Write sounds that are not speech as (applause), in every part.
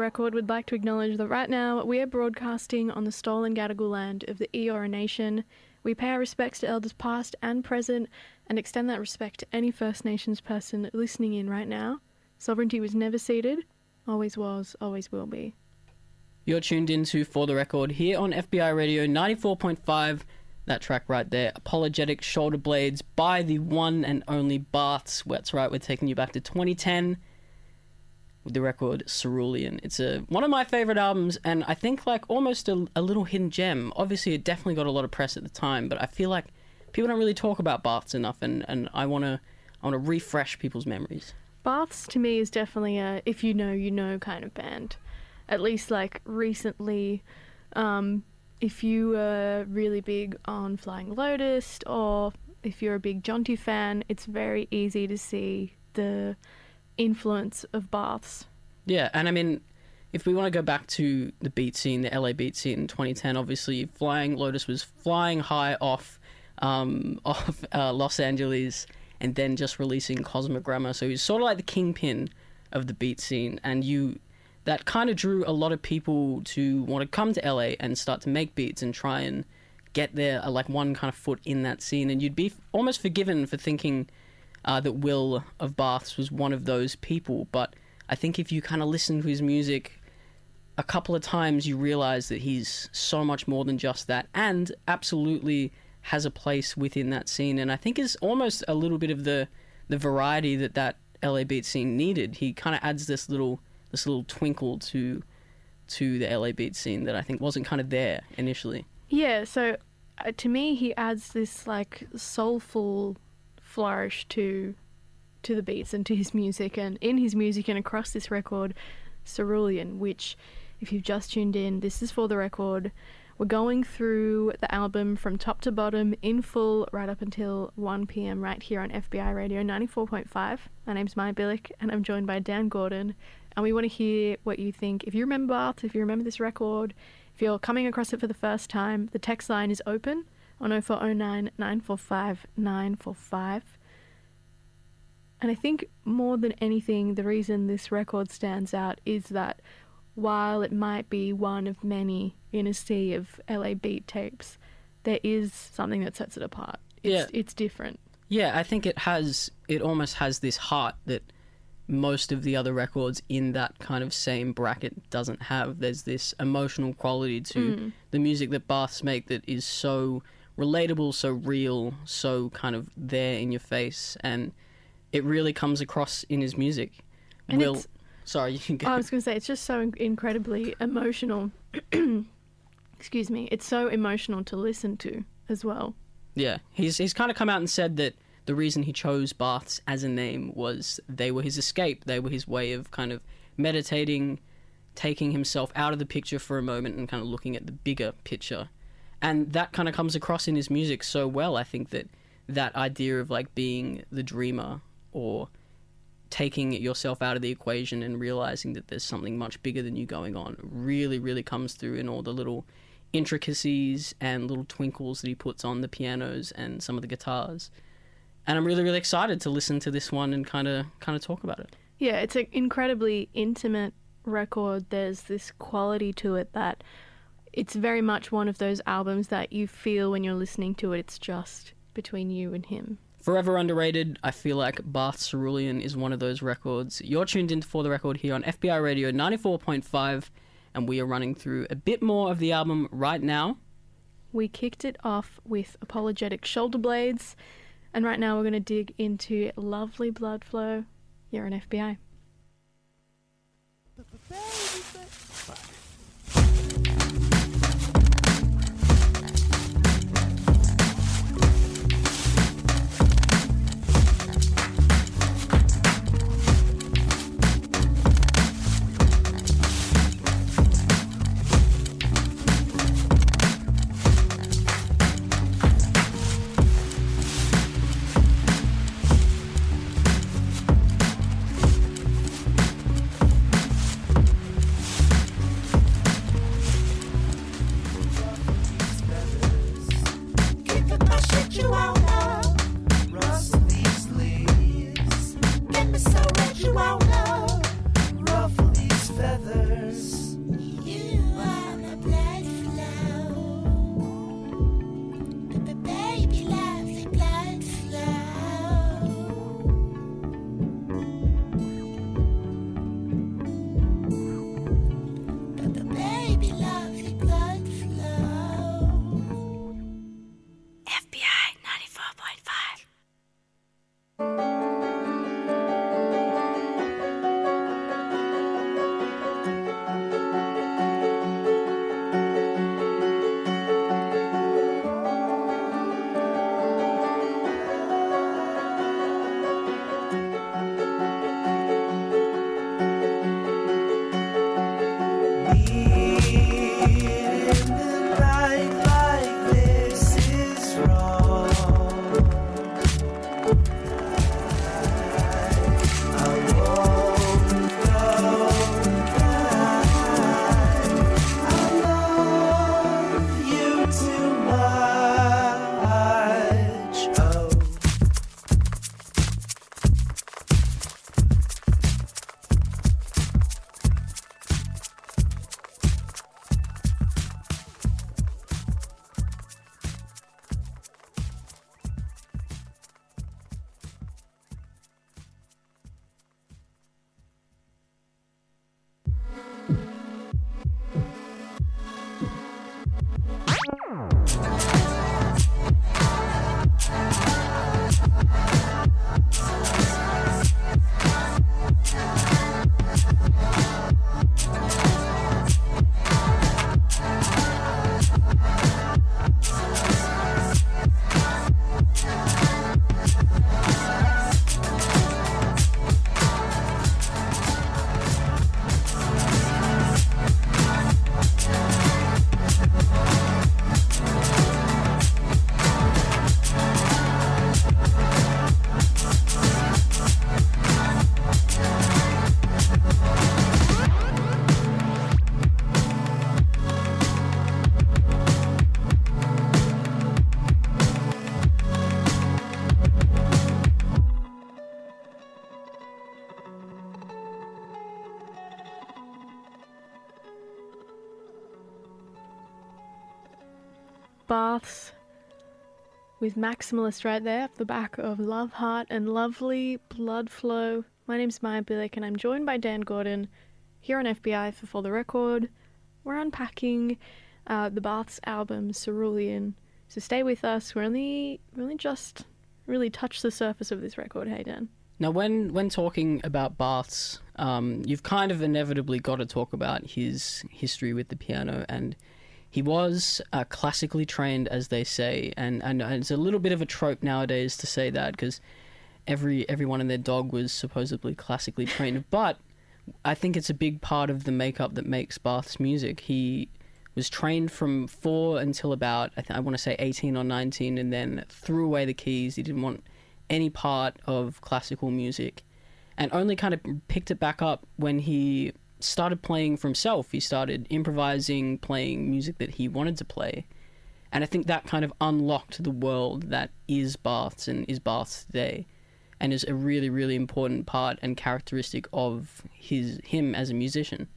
Record, we'd like to acknowledge that right now we are broadcasting on the stolen Gadigal land of the Eora Nation. We pay our respects to elders past and present and extend that respect to any First Nations person listening in right now. Sovereignty was never ceded, always was, always will be. You're tuned into For the Record here on FBI Radio 94.5. That track right there, Apologetic Shoulder Blades by the one and only Baths. That's right, we're taking you back to 2010 with the record Cerulean. It's a one of my favorite albums, and I think like almost a, a little hidden gem. Obviously, it definitely got a lot of press at the time, but I feel like people don't really talk about Baths enough, and, and I wanna I wanna refresh people's memories. Baths to me is definitely a if you know, you know kind of band. At least like recently, um, if you are really big on Flying Lotus or if you're a big Jonti fan, it's very easy to see the influence of Baths. Yeah, and I mean, if we want to go back to the beat scene, the LA beat scene in 2010, obviously Flying Lotus was flying high off um, (laughs) off uh, Los Angeles and then just releasing Cosmogramma. So he's sort of like the kingpin of the beat scene, and you that kind of drew a lot of people to want to come to LA and start to make beats and try and get there uh, like one kind of foot in that scene, and you'd be almost forgiven for thinking uh, that Will of Baths was one of those people. But I think if you kind of listen to his music a couple of times, you realize that he's so much more than just that, and absolutely has a place within that scene. And I think is almost a little bit of the the variety that that LA beat scene needed. He kind of adds this little this little twinkle to to the LA beat scene that I think wasn't kind of there initially. Yeah, so uh, to me, he adds this like soulful flourish to to the beats and to his music, and in his music and across this record, Cerulean, which, if you've just tuned in, this is for the record. We're going through the album from top to bottom in full right up until 1 pm right here on FBI Radio 94.5. My name's Maya Billick and I'm joined by Dan Gordon. And we want to hear what you think. If you remember if you remember this record, if you're coming across it for the first time, the text line is open on 0409 945 945. And I think more than anything, the reason this record stands out is that while it might be one of many in a sea of LA beat tapes, there is something that sets it apart. It's, Yeah. it's different. Yeah, I think it has. It almost has this heart that most of the other records in that kind of same bracket doesn't have. There's this emotional quality to mm. the music that Baths make that is so relatable, so real, so kind of there in your face, and it really comes across in his music. And Will, sorry, you can go. I was going to say, it's just so incredibly emotional. (clears throat) Excuse me. It's so emotional to listen to as well. Yeah, he's he's kind of come out and said that the reason he chose baths as a name was they were his escape. They were his way of kind of meditating, taking himself out of the picture for a moment and kind of looking at the bigger picture. And that kind of comes across in his music so well. I think that that idea of like being the dreamer or taking yourself out of the equation and realizing that there's something much bigger than you going on really, really comes through in all the little intricacies and little twinkles that he puts on the pianos and some of the guitars. And I'm really, really excited to listen to this one and kind of, kind of talk about it. Yeah, it's an incredibly intimate record. There's this quality to it that it's very much one of those albums that you feel when you're listening to it. It's just between you and him. Forever underrated. I feel like Bath Cerulean is one of those records. You're tuned in for the record here on FBI Radio 94.5, and we are running through a bit more of the album right now. We kicked it off with Apologetic Shoulder Blades, and right now we're going to dig into Lovely Blood Flow. You're an FBI. Kick red, with Maximalist right there off the back of Love Heart and Lovely Blood Flow. My name's Maya Billick and I'm joined by Dan Gordon here on FBI for For the Record. We're unpacking uh, the Baths album Cerulean. So stay with us. We're only we only just really touched the surface of this record, hey Dan. Now, when when talking about Baths, um, you've kind of inevitably got to talk about his history with the piano, and he was uh, classically trained, as they say, and and it's a little bit of a trope nowadays to say that because every everyone and their dog was supposedly classically trained, (laughs) but I think it's a big part of the makeup that makes Bath's music. He was trained from four until about I, th- I want to say 18 or 19 and then threw away the keys he didn't want any part of classical music and only kind of picked it back up when he started playing for himself. He started improvising playing music that he wanted to play. And i think that kind of unlocked the world that is baths and is baths today and is a really really important part and characteristic of his him as a musician.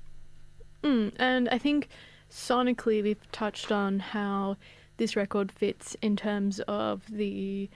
Mm, and I think sonically we've touched on how this record fits in terms of the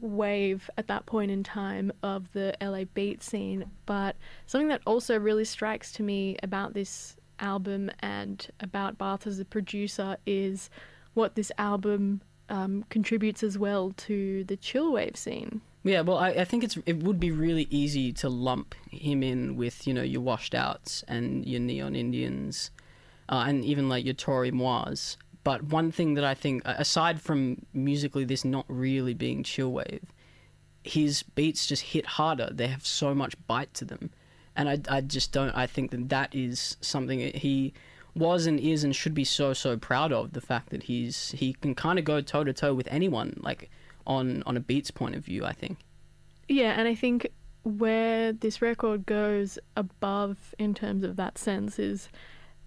wave at that point in time of the LA beat scene. But something that also really strikes to me about this album and about Bath as a producer is what this album um, contributes as well to the chill wave scene. Yeah, well, I, I think it's it would be really easy to lump him in with you know your washed outs and your neon Indians, uh, and even like your Toro y Mois. But one thing that I think, aside from musically this not really being chill wave, his beats just hit harder. They have so much bite to them, and I, I just don't. I think that that is something he was and is and should be so so proud of. The fact that he's he can kind of go toe to toe with anyone like on on a beats point of view. I think. Yeah, and I think where this record goes above in terms of that sense is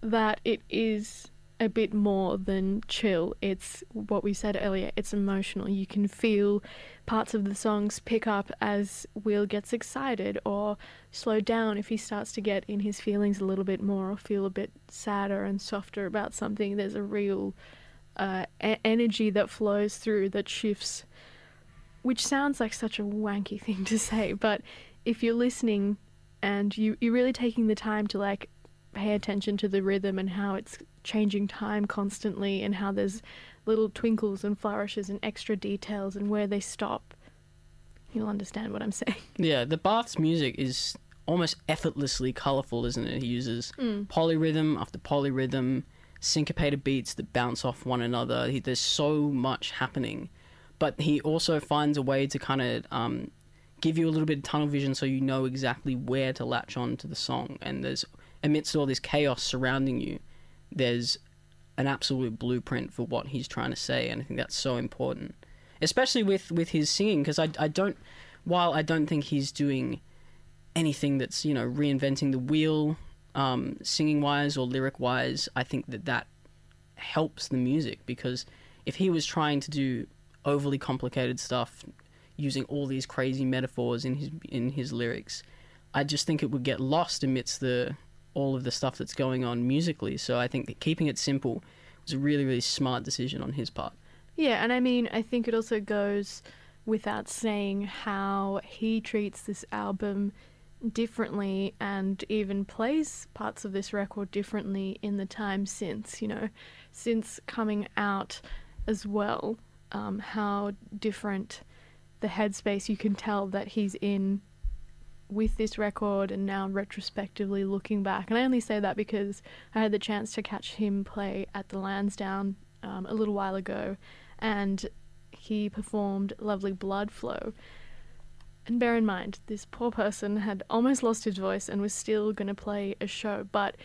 that it is a bit more than chill. It's what we said earlier, it's emotional. You can feel parts of the songs pick up as Will gets excited or slow down if he starts to get in his feelings a little bit more or feel a bit sadder and softer about something. There's a real uh, e- energy that flows through that shifts which sounds like such a wanky (laughs) thing to say, but if you're listening and you, you're really taking the time to like pay attention to the rhythm and how it's changing time constantly and how there's little twinkles and flourishes and extra details and where they stop, you'll understand what I'm saying. (laughs) Yeah, the Bath's music is almost effortlessly colorful, isn't it? He uses polyrhythm after polyrhythm, syncopated beats that bounce off one another. He, there's so much happening, but he also finds a way to kind of um, give you a little bit of tunnel vision, so you know exactly where to latch on to the song. And there's amidst all this chaos surrounding you, there's an absolute blueprint for what he's trying to say, and I think that's so important, especially with with his singing, because I I don't, while I don't think he's doing anything that's you know reinventing the wheel, um, singing wise or lyric wise, I think that that helps the music because if he was trying to do overly complicated stuff using all these crazy metaphors in his in his lyrics, I just think it would get lost amidst the all of the stuff that's going on musically. So I think that keeping it simple was a really really smart decision on his part. Yeah, and I mean, I think it also goes without saying how he treats this album differently and even plays parts of this record differently in the time since, you know, since coming out as well. Um, how different the headspace you can tell that he's in with this record and now retrospectively looking back. And I only say that because I had the chance to catch him play at the Lansdowne um, a little while ago and he performed Lovely Blood Flow. And bear in mind, this poor person had almost lost his voice and was still going to play a show, but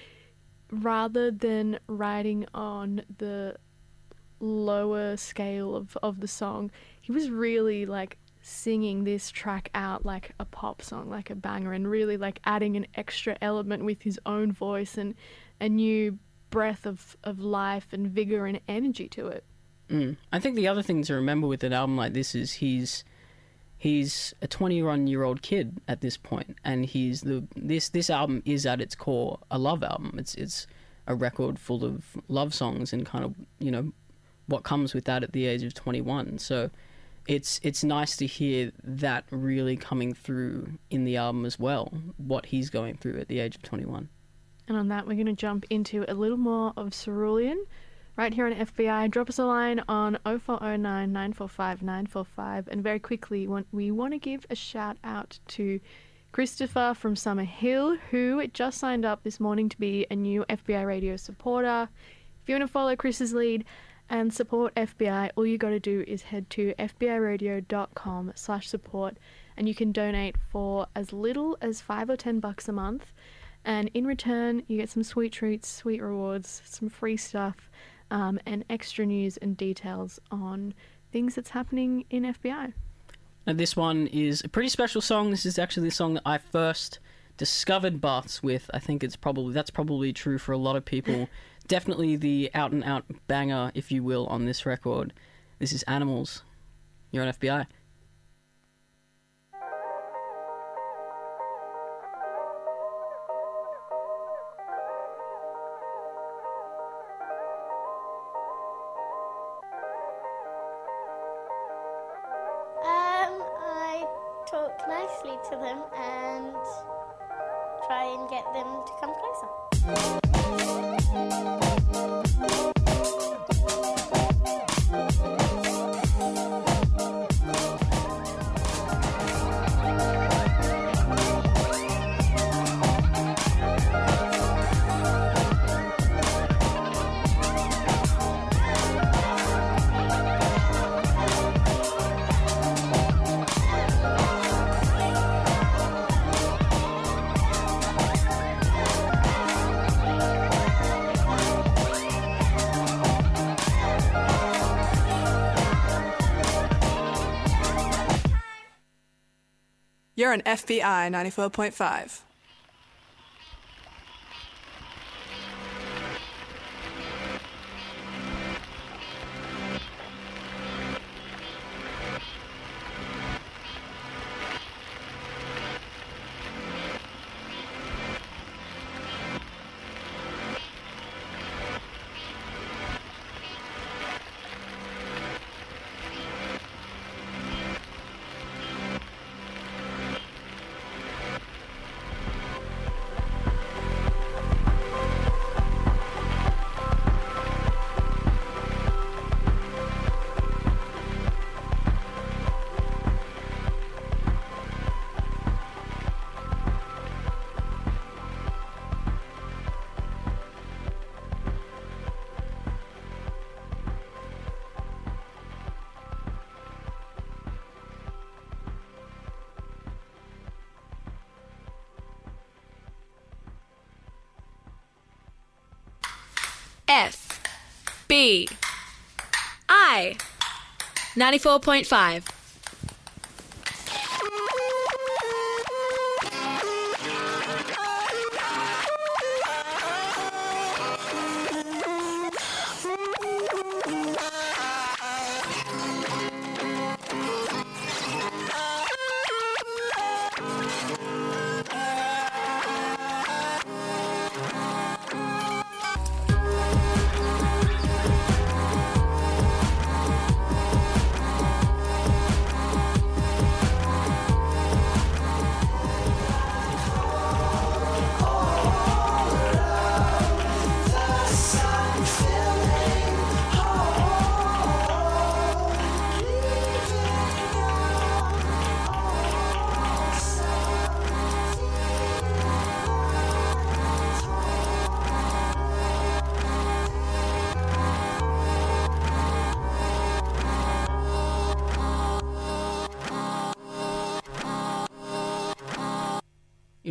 rather than riding on the lower scale of, of the song, he was really like singing this track out like a pop song, like a banger, and really like adding an extra element with his own voice and a new breath of, of life and vigor and energy to it. Mm. I think the other thing to remember with an album like this is he's he's a 21 year old kid at this point and he's the this this album is at its core a love album it's it's a record full of love songs and kind of you know what comes with that at the age of 21 so it's it's nice to hear that really coming through in the album as well what he's going through at the age of 21 And on that, we're going to jump into a little more of Cerulean right here on FBI. Drop us a line on 0409 945 945. And very quickly, we want to give a shout out to Christopher from Summer Hill, who just signed up this morning to be a new FBI radio supporter. If you want to follow Chris's lead and support FBI, all you got to do is head to fbiradio.com slash support and you can donate for as little as five or ten bucks a month And in return, you get some sweet treats, sweet rewards, some free stuff, um, and extra news and details on things that's happening in FBI. Now, this one is a pretty special song. This is actually the song that I first discovered baths with. I think it's probably that's probably true for a lot of people. (laughs) Definitely the out and out banger, if you will, on this record. This is Animals. You're on FBI. You're on FBI 94.5. I 94.5.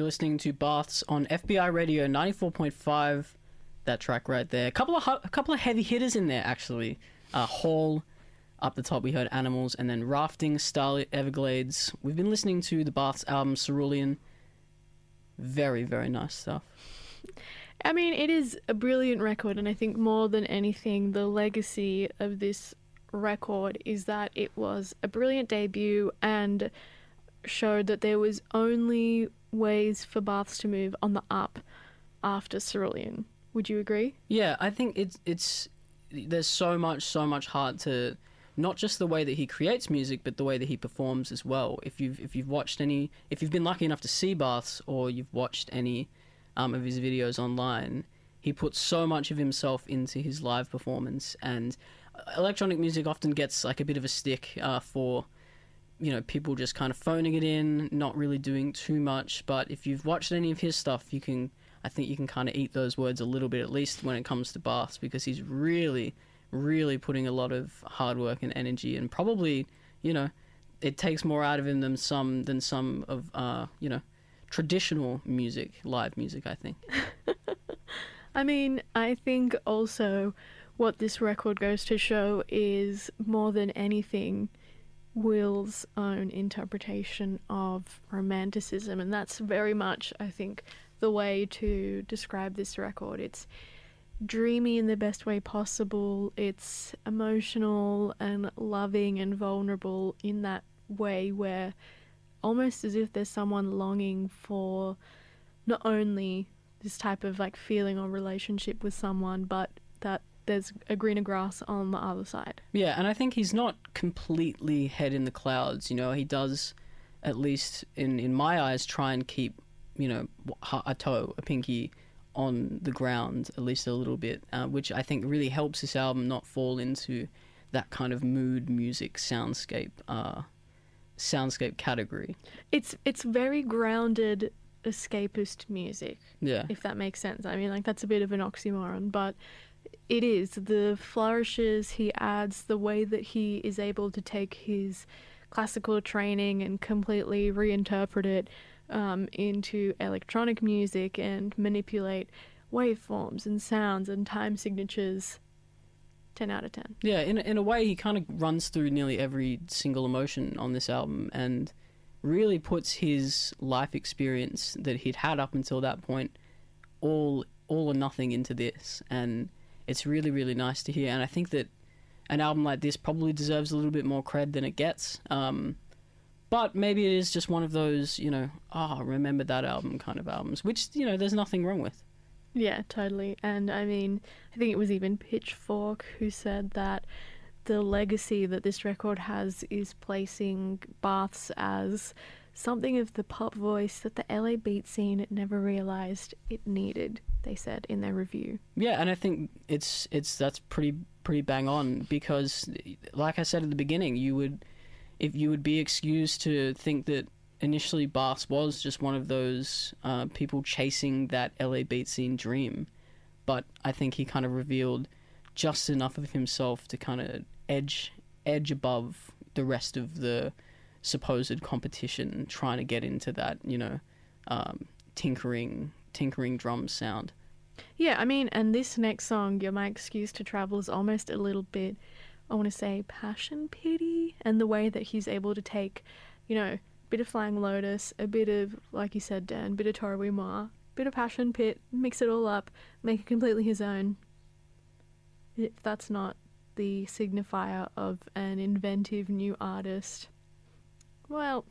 You're listening to Baths on FBI Radio 94.5. That track right there. A couple of a couple of heavy hitters in there actually. Uh, Hall, up the top we heard Animals, and then Rafting, Starlit, Everglades. We've been listening to the Baths album Cerulean. Very very nice stuff. I mean, it is a brilliant record, and I think more than anything, the legacy of this record is that it was a brilliant debut and showed that there was only ways for Baths to move on the up after Cerulean. Would you agree? Yeah, I think it's it's there's so much so much heart to not just the way that he creates music, but the way that he performs as well. If you've if you've watched any, if you've been lucky enough to see Baths or you've watched any um, of his videos online, he puts so much of himself into his live performance. And electronic music often gets like a bit of a stick uh, for you know people just kind of phoning it in, not really doing too much. But if you've watched any of his stuff, you can I think you can kind of eat those words a little bit at least when it comes to Baths because he's really, really putting a lot of hard work and energy and probably, you know, it takes more out of him than some than some of uh, you know, traditional music, live music. I think. (laughs) I mean, I think also what this record goes to show is more than anything Will's own interpretation of romanticism, and that's very much, I think, the way to describe this record. It's dreamy in the best way possible, it's emotional and loving and vulnerable in that way where almost as if there's someone longing for not only this type of like feeling or relationship with someone, but that there's a greener grass on the other side. Yeah, and I think he's not completely head in the clouds. You know, he does, at least in in my eyes, try and keep you know a toe, a pinky on the ground at least a little bit, uh, which I think really helps this album not fall into that kind of mood music soundscape uh, soundscape category. It's it's very grounded escapist music. Yeah. If that makes sense. I mean like that's a bit of an oxymoron, but it is the flourishes he adds, the way that he is able to take his classical training and completely reinterpret it um, into electronic music and manipulate waveforms and sounds and time signatures. 10 out of 10. Yeah, in in a way, he kind of runs through nearly every single emotion on this album and really puts his life experience that he'd had up until that point all all or nothing into this, and it's really really nice to hear. And I think that an album like this probably deserves a little bit more cred than it gets. Um, but maybe it is just one of those, you know, ah, remember that album kind of albums, which you know, there's nothing wrong with. Yeah, totally. And I mean, I think it was even Pitchfork who said that the legacy that this record has is placing Baths as something of the pop voice that the LA beat scene never realized it needed, they said in their review. Yeah, and I think it's it's that's pretty pretty bang on because like I said at the beginning, you would if you would be excused to think that initially Baths was just one of those uh, people chasing that LA beat scene dream, but I think he kind of revealed just enough of himself to kind of edge edge above the rest of the supposed competition, trying to get into that you know um, tinkering tinkering drum sound. Yeah, I mean, and this next song, You're My Excuse to Travel, is almost a little bit, I want to say, passion pity, and the way that he's able to take, you know, a bit of Flying Lotus, a bit of, like you said, Dan, a bit of Toro y Moi, bit of Passion Pit, mix it all up, make it completely his own. If that's not the signifier of an inventive new artist, well,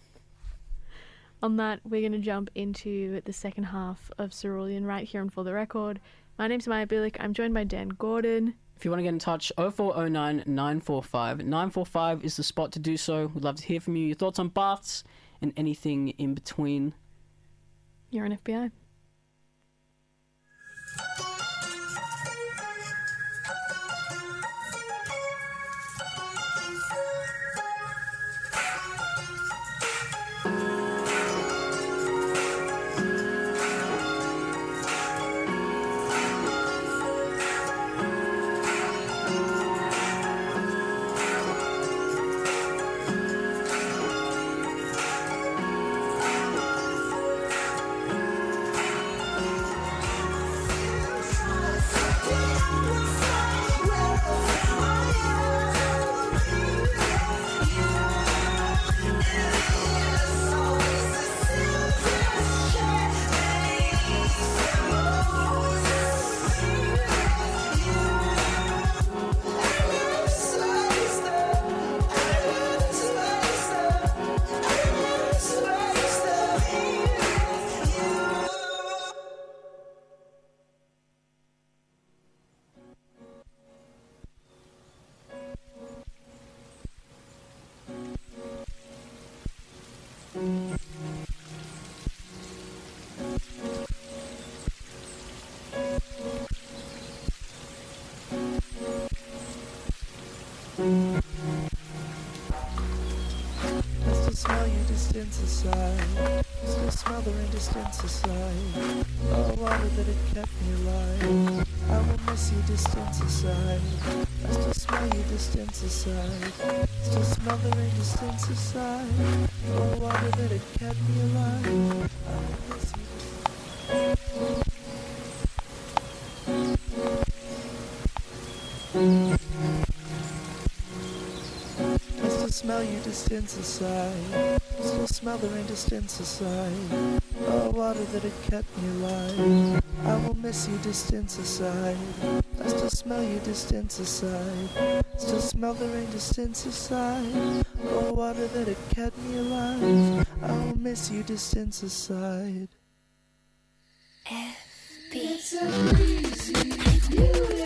on that, we're going to jump into the second half of Cerulean right here on For the Record. My name's Maya Billick. I'm joined by Dan Gordon. If you want to get in touch, 0409 945. 945 is the spot to do so. We'd love to hear from you, your thoughts on baths and anything in between. You're an FBI. I still smell your distance aside. The rain distance aside. Oh, water that it kept me alive. I will miss you distance aside. I still smell your distance aside. The rain distance aside. Oh, water that had kept me alive. Distance aside. Still smell the rain distance aside. Oh, water that had kept me alive. I will miss you distance aside. I still smell you distance aside. Still smell the rain distance aside. Oh, water that had kept me alive. I will miss you distance aside. It's a breezy,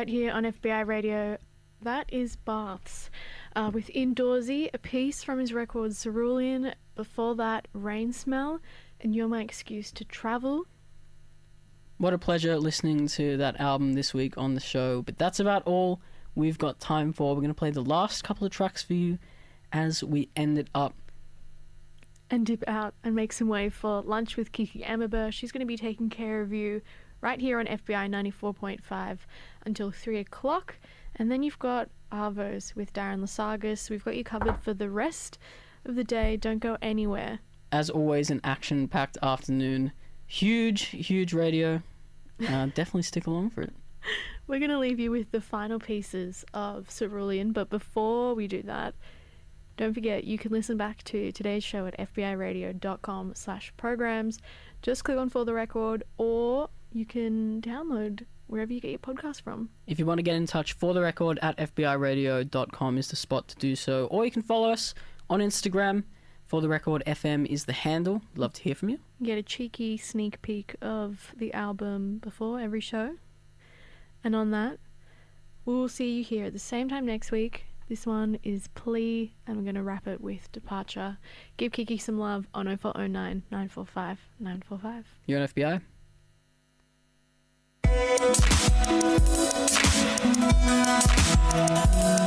right here on FBI Radio. That is Baths. Uh, with Indoorsy, a piece from his record Cerulean. Before that, Rain Smell, and You're My Excuse to Travel. What a pleasure listening to that album this week on the show. But that's about all we've got time for. We're going to play the last couple of tracks for you as we end it up. and dip out and make some way for lunch with Kiki Amaber. She's going to be taking care of you right here on FBI 94.5 until 3 o'clock. And then you've got Arvos with Darren Lasagas. We've got you covered for the rest of the day. Don't go anywhere. As always, an action packed afternoon. Huge, huge radio. Uh, (laughs) definitely stick along for it. We're going to leave you with the final pieces of Cerulean, but before we do that, don't forget you can listen back to today's show at fbiradio.com slash programs. Just click on For the Record, or you can download wherever you get your podcast from. If you want to get in touch for the record at fbiradio.com is the spot to do so. Or you can follow us on Instagram. For the record, FM is the handle. Love to hear from you. Get a cheeky sneak peek of the album before every show. And on that, we'll see you here at the same time next week. This one is Plea, and we're going to wrap it with Departure. Give Kiki some love on 0409 945 945. You're on FBI. Thank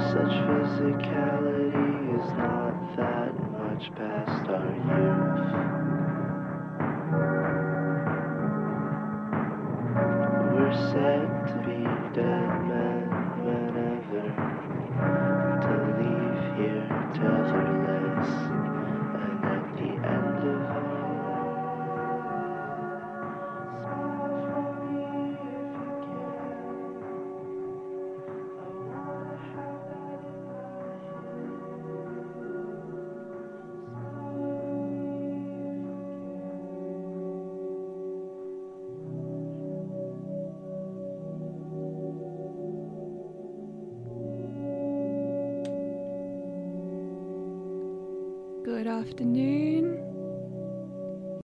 such physicality is not that much past our youth. We're said to be dead afternoon.